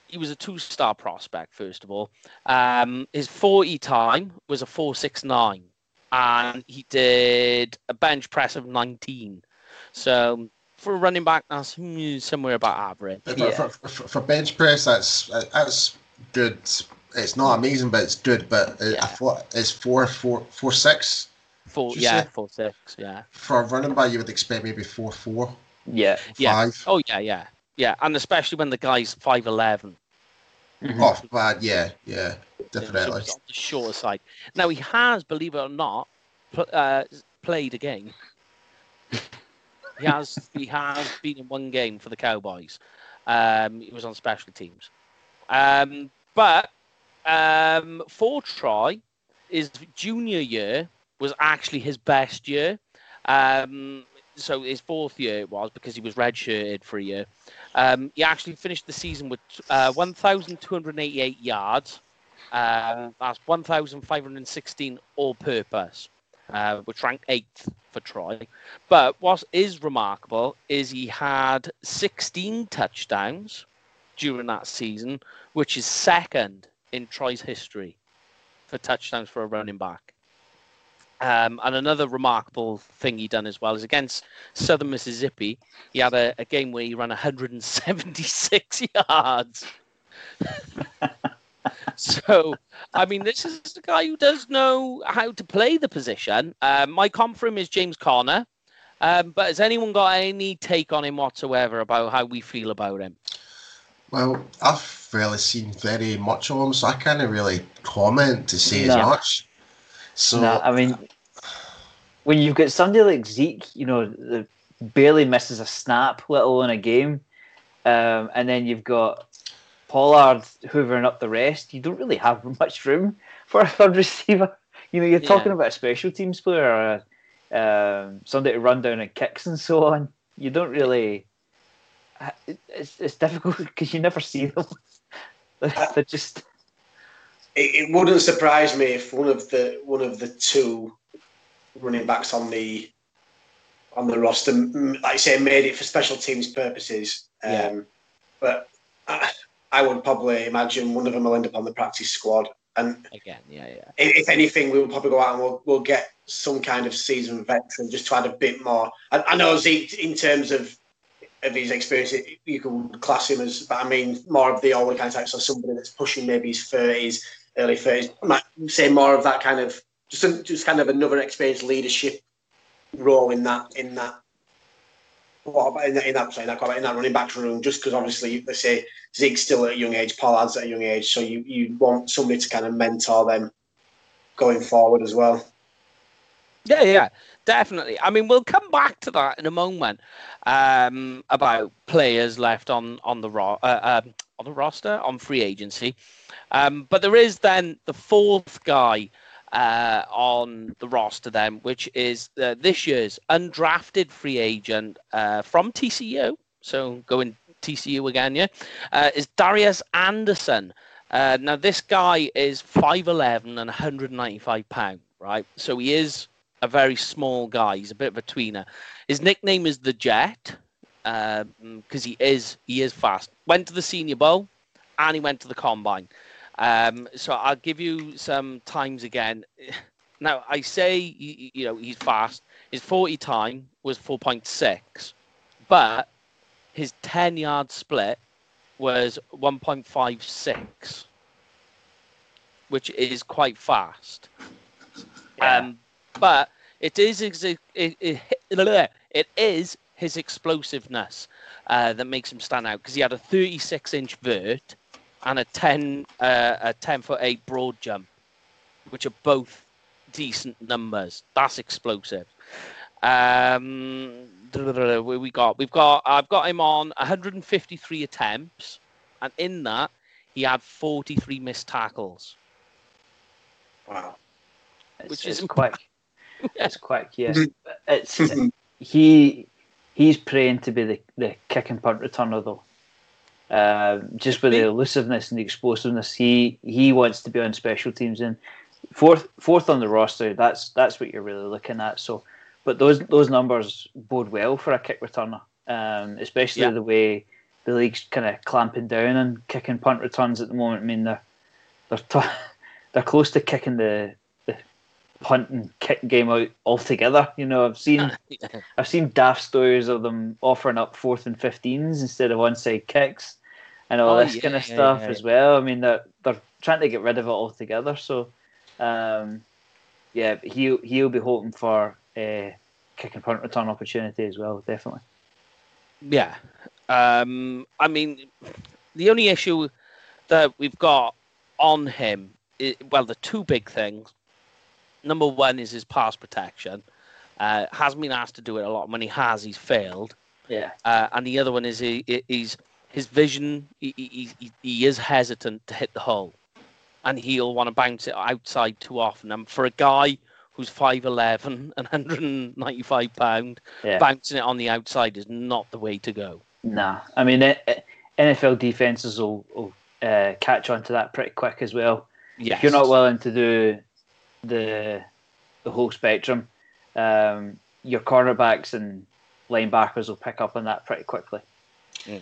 he was a two-star prospect, first of all. Um, his 40 time was a 469, and he did a bench press of 19. So for a running back, that's somewhere about average. For, Yeah. for, for, for bench press, that's that's good. It's not amazing, but it's good. But uh, Yeah. I thought it's four, four, four, six. Four, yeah, say? four six, yeah. For a running back, you would expect maybe four, four, Yeah. Yeah. Oh yeah, yeah, yeah, and especially when the guy's five eleven. Mhm. Oh, bad, yeah, yeah, definitely. on the shorter side. Now he has, believe it or not, pl- uh, played a game. <laughs> he has he has been in one game for the Cowboys. Um, he was on special teams. Um, but um, for Troy, his junior year was actually his best year. Um, so his fourth year it was because he was redshirted for a year. Um, he actually finished the season with uh, 1,288 yards. Uh, that's 1,516 all purpose, uh, which ranked eighth for Troy. But what is remarkable is he had 16 touchdowns during that season, which is second in Troy's history for touchdowns for a running back. Um, and another remarkable thing he done as well is against Southern Mississippi. He had a, a game where he ran 176 <laughs> yards. So, I mean, this is the guy who does know how to play the position. Um, my comp for him is James Conner. Um, but has anyone got any take on him whatsoever about how we feel about him? Well, I've really seen very much of him, so I can't really comment to say No. as much. So, No, I mean, when you've got somebody like Zeke, you know, that barely misses a snap, let alone a game, um, and then you've got Pollard hoovering up the rest, you don't really have <laughs> much room for a third <laughs> receiver. You know, you're Yeah. talking about a special teams player or a, um, somebody to run down and kicks and so on. You don't really. It's, it's difficult <laughs> because you never see them. They're just it, it wouldn't surprise me if one of the one of the two running backs on the on the roster, like I say, made it for special teams purposes. Um, yeah. But I, I, would probably imagine one of them will end up on the practice squad. And again, yeah, yeah. If, if anything, we'll probably go out and we'll, we'll get some kind of seasoned veteran just to add a bit more. I, I know Zeke, in terms of of his experience, you could class him as, but I mean, more of the older kind of type, so somebody that's pushing maybe his thirties, early thirties. I might say more of that kind of just just kind of another experienced leadership role in that in that what about in that in that, that, in that running back room? Just because obviously they say Zeke's still at a young age, Pollard's at a young age, so you you want somebody to kind of mentor them going forward as well. Yeah, yeah, definitely. I mean, we'll come back to that in a moment um, about players left on on the ro- uh, um, on the roster on free agency. Um, but there is then the fourth guy uh, on the roster then, which is uh, this year's undrafted free agent uh, from TCU. So going TCU again, yeah, uh, is Darius Anderson. Uh, now this guy is 5'11 and 195 pound, right? So he is a very small guy. He's a bit of a tweener. His nickname is the Jet because um, he is he is fast. Went to the Senior Bowl and he went to the Combine. Um, so I'll give you some times again. <laughs> Now I say you, you know he's fast. His 40 time was 4.6, but his 10 yard split was 1.56, which is quite fast. Yeah. Um, but it is it, it, it is his explosiveness uh, that makes him stand out because he had a 36 inch vert and a 10 uh, a 10 foot 8 broad jump which are both decent numbers. That's explosive. Um <laughs> where we got we've got i've got him on 153 attempts and in that he had 43 missed tackles. Wow. Which is quite <laughs> it's quick yeah. It's he he's praying to be the, the kick and punt returner though um, just with the elusiveness and the explosiveness, he he wants to be on special teams and fourth fourth on the roster. That's that's what you're really looking at. So, but those those numbers bode well for a kick returner, um, especially yeah. the way the league's kind of clamping down on kicking punt returns at the moment. I mean, they're they're t- <laughs> they're close to kicking the the punt and kick game out altogether. You know, I've seen <laughs> I've seen daft stories of them offering up fourth and fifteens instead of onside kicks and all oh, this yeah, kind of stuff yeah, yeah. as well. I mean, they're they're trying to get rid of it altogether. So, um, yeah, he he'll be hoping for a kick and punt return opportunity as well. Definitely. Yeah, um, I mean, the only issue that we've got on him, is, well, the two big things. Number one is his pass protection. Uh, has been asked to do it a lot. When he has, he's failed. Yeah. Uh, and the other one is he, he's his vision, he, he, he is hesitant to hit the hole and he'll want to bounce it outside too often. And for a guy who's 5'11 <laughs> and 195 pound, yeah. bouncing it on the outside is not the way to go. Nah, I mean, NFL defenses will, will uh, catch on to that pretty quick as well. Yes. If you're not willing to do the the whole spectrum, um, your cornerbacks and linebackers will pick up on that pretty quickly. Mm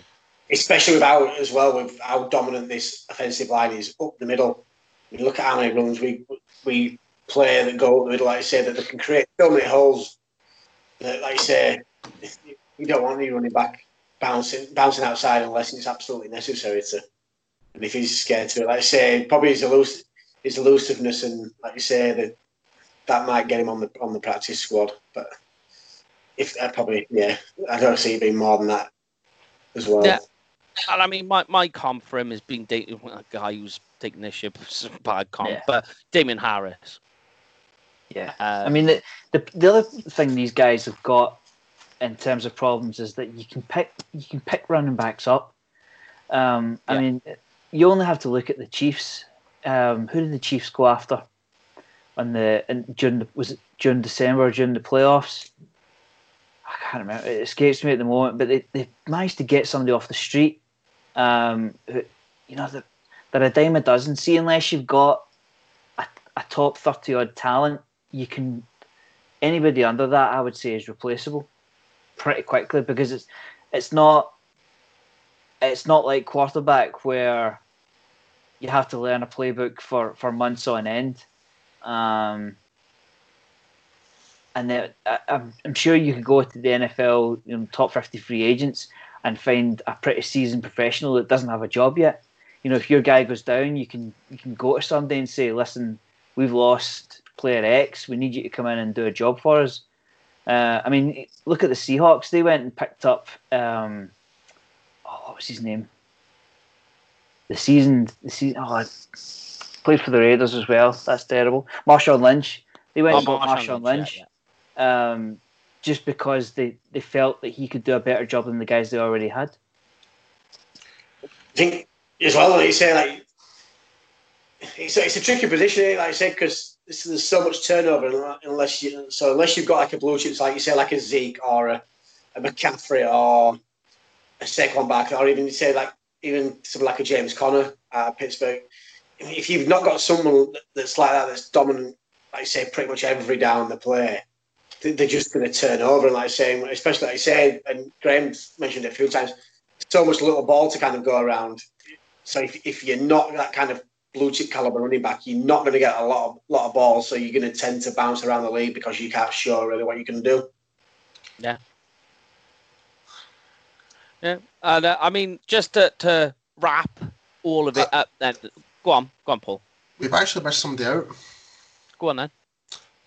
especially without as well with how dominant this offensive line is up the middle. You look at how many runs we we play that go up the middle, like I say, that they can create so many holes. That, like I say, you don't want any running back bouncing bouncing outside unless it's absolutely necessary to. And if he's scared to it, like I say, probably his elus- his elusiveness and like you say that that might get him on the on the practice squad. But if uh, probably yeah, I don't see it being more than that as well. Yeah and I mean, my, my comp for him has been dating a guy who's taking this ship. <laughs> Bad comp, yeah. but Damien Harris. Yeah, um, I mean the, the the other thing these guys have got in terms of problems is that you can pick you can pick running backs up. Um, I yeah. mean, you only have to look at the Chiefs. Um, who did the Chiefs go after? On the in, during the, was it during December during the playoffs? I can't remember. It escapes me at the moment, but they, they managed to get somebody off the street um, you know, the, they're a dime a dozen. See, unless you've got a, a top thirty odd talent, you can anybody under that I would say is replaceable pretty quickly because it's it's not it's not like quarterback where you have to learn a playbook for, for months on end. Um, and then I, I'm, I'm sure you could go to the NFL you know, top 50 free agents and find a pretty seasoned professional that doesn't have a job yet. You know, if your guy goes down, you can you can go to somebody and say, "Listen, we've lost player X. We need you to come in and do a job for us." Uh, I mean, look at the Seahawks. They went and picked up. Um, oh, what was his name? The season, the season. Oh, played for the Raiders as well. That's terrible. Marshawn Lynch. They went Oh, and got Marshawn Marshawn Lynch, Lynch, yeah, Um, just because they, they felt that he could do a better job than the guys they already had. I think as well, like you say, like it's, it's a tricky position, eh, like I said, because there's so much turnover. Unless you, so unless you've got like a blue chip, like you say, like a Zeke or a, a McCaffrey or a Saquon Barkley, or even you say like even something like a James Conner at Pittsburgh. If you've not got someone that's like that, that's dominant, like I say, pretty much every down the play, they're just going to turn over. And like saying, especially like I say, and Graham mentioned it a few times, so much little ball to kind of go around. So if, if you're not that kind of blue chip caliber running back, you're not going to get a lot of lot of balls. So you're going to tend to bounce around the league because you can't show really what you can do. yeah. Yeah, And uh, I mean, just to, to wrap all of it up, then go on, go on, Paul, We've actually missed somebody out. go on then.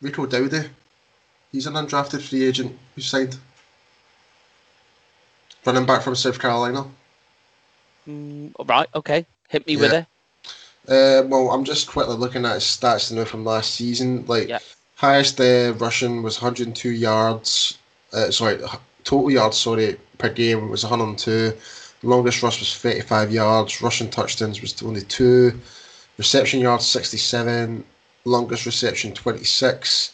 Rico Dowdle. He's an undrafted free agent who signed. Running back from South Carolina. Mm, all right, okay, hit me with it. Uh, well, I'm just quickly looking at his stats now from last season. Like, Yeah. highest uh, rushing was 102 yards. Uh, sorry, total yards. Sorry, per game was 102. Longest rush was 35 yards. Rushing touchdowns was only two. Reception yards 67. Longest reception 26,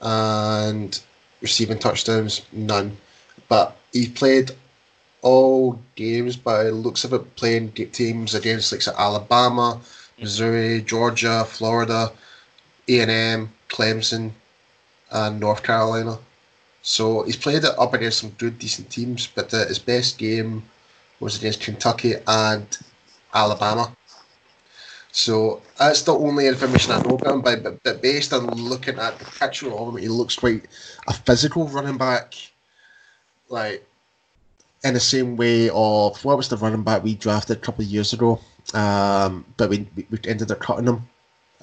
and receiving touchdowns none. But he played all games by looks of it, playing teams against like Alabama, Missouri, Georgia, Florida, A and M, Clemson, and North Carolina. So he's played it up against some good, decent teams, but uh, his best game was against Kentucky and Alabama. So that's the only information I know about him. But, but, but based on looking at the picture of him, he looks quite a physical running back. Like in the same way of what was the running back we drafted a couple of years ago, um, but we, we we ended up cutting him.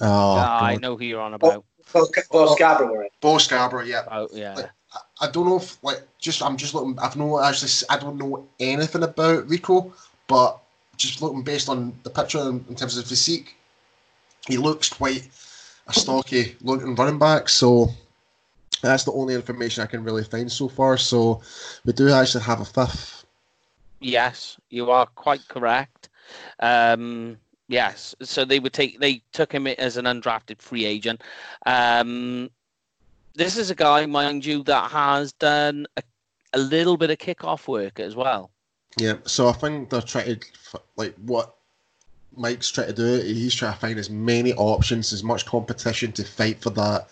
Oh, Ah, I know who you're on about. Bo, Bo Scarborough were. Bo Scarborough, yeah. Oh, yeah. Like, I- I don't know if like just I'm just looking. I've no actually s- I don't know anything about Rico, but just looking based on the picture in, terms of physique, he looks quite a stocky looking running back. So that's the only information I can really find so far. So we do actually have a fifth. Yes, you are quite correct. Um, yes, so they would take they took him as an undrafted free agent. Um, this is a guy, mind you, that has done a, a little bit of kickoff work as well. Yeah. So I think they're trying to like what Mike's trying to do. He's trying to find as many options, as much competition to fight for that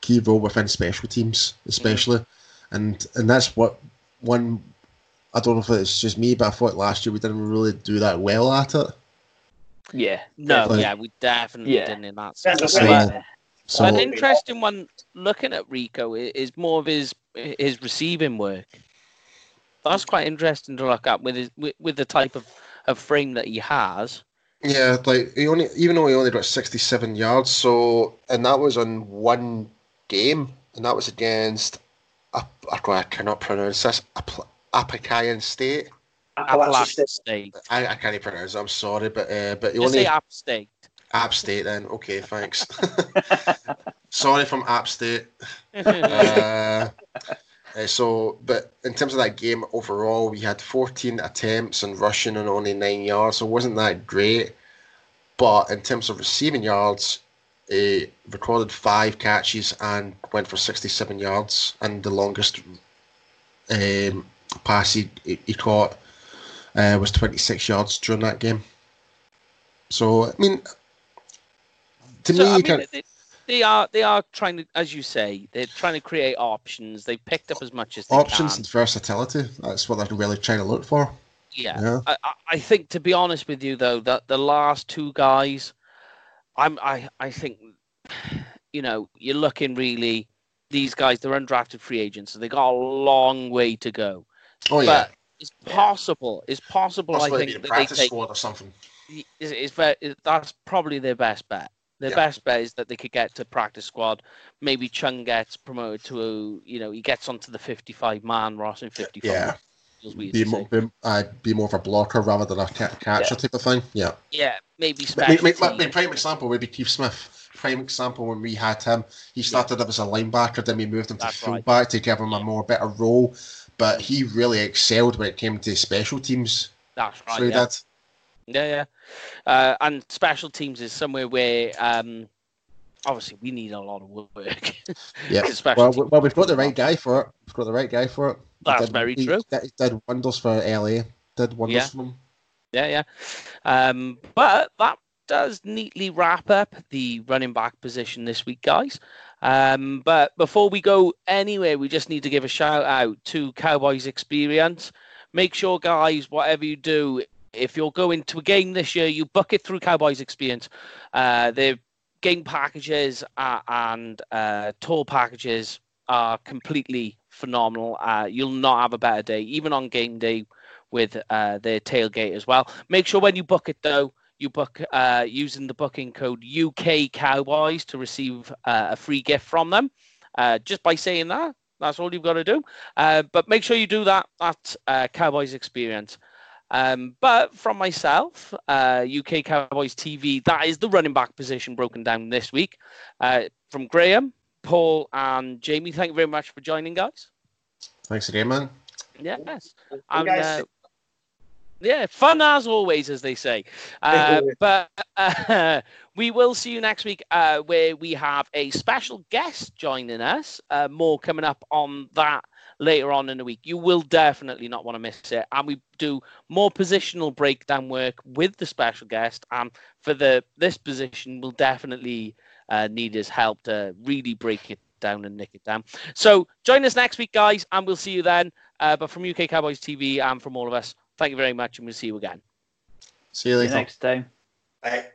key role within special teams, especially, and and that's what one. I don't know if it's just me, but I thought last year we didn't really do that well at it. Yeah. No, Like- yeah, we definitely Yeah. didn't in that sense. So. Yeah. so An interesting one looking at Rico is more of his his receiving work. That's quite interesting to look at with his with, with the type of, of frame that he has. yeah, like he only even though he only got sixty-seven yards, so and that was on one game, and that was against. I, I cannot pronounce this. Apl- Apakayan State. Appalachian State. State. I, I can't pronounce. it, I'm sorry, but uh, but he Just only say App State. App State then. Okay, thanks. <laughs> Sorry from App State. <laughs> Uh, uh, so, but in terms of that game overall, we had 14 attempts and rushing and only nine yards, so it wasn't that great. But in terms of receiving yards, he recorded five catches and went for 67 yards, and the longest um, pass he, he caught uh, was 26 yards during that game. So I mean, to So, me, I you mean, can, they, they are they are trying to, as you say, they're trying to create options. They've picked up as much as they options can. and versatility. That's what they're really trying to look for. Yeah. Yeah. I, I- think to be honest with you though, that the last two guys, I'm I I think, you know, you're looking really. These guys, they're undrafted free agents, so they got a long way to go. Oh yeah, But it's possible. It's possible. That's I they think that they practice take. squad or something. Is, is very, is- that's probably their best bet. Their Yeah. best bet is that they could get to practice squad. Maybe Chunn gets promoted to, a, you know, he gets onto the 55 man roster in 55. Yeah, be more, be, uh, be more of a blocker rather than a ca- catcher type of thing. Yeah. Yeah, maybe But my, special. my, my teams. prime example would be Keith Smith. Prime example when we had him, he started up as a linebacker, then we moved him to That's right. fullback to give him a more better role. But he really excelled when it came to special teams. That's right. through yeah. that. Yeah, yeah. Uh, and special teams is somewhere where um, obviously we need a lot of work. <laughs> yeah. Well, teams- well, we've got the right guy for it. We've got the right guy for it. That's did- very he, true. He did wonders for LA. Did wonders Yeah. for them. Yeah, yeah. Um, but that does neatly wrap up the running back position this week, guys. Um, but before we go anywhere, we just need to give a shout out to Cowboys Experience. Make sure, guys, whatever you do, if you're going to a game this year, you book it through Cowboys Experience. Uh, their game packages uh, and uh, tour packages are completely phenomenal. Uh, you'll not have a better day, even on game day with uh, their tailgate as well. Make sure when you book it though, you book uh, using the booking code UK Cowboys to receive uh, a free gift from them. Uh, just by saying that, that's all you've got to do. Uh, but make sure you do that at uh, Cowboys Experience. Um, but from myself, uh, UK Cowboys TV, that is the running back position broken down this week. Uh, from Graham, Paul, and Jamie, thank you very much for joining, guys. Thanks again, man. Yes. And, uh, yeah, fun as always, as they say. <laughs> Uh, but uh, <laughs> we will see you next week, uh, where we have a special guest joining us. Uh, more coming up on that later on in the week. You will definitely not want to miss it. And we do more positional breakdown work with the special guest. And for the this position, we'll definitely uh, need his help to really break it down and nick it down. So join us next week, guys, and we'll see you then. Uh, but from UK Cowboys TV and from all of us, thank you very much, and we'll see you again. See you See you next time. Right.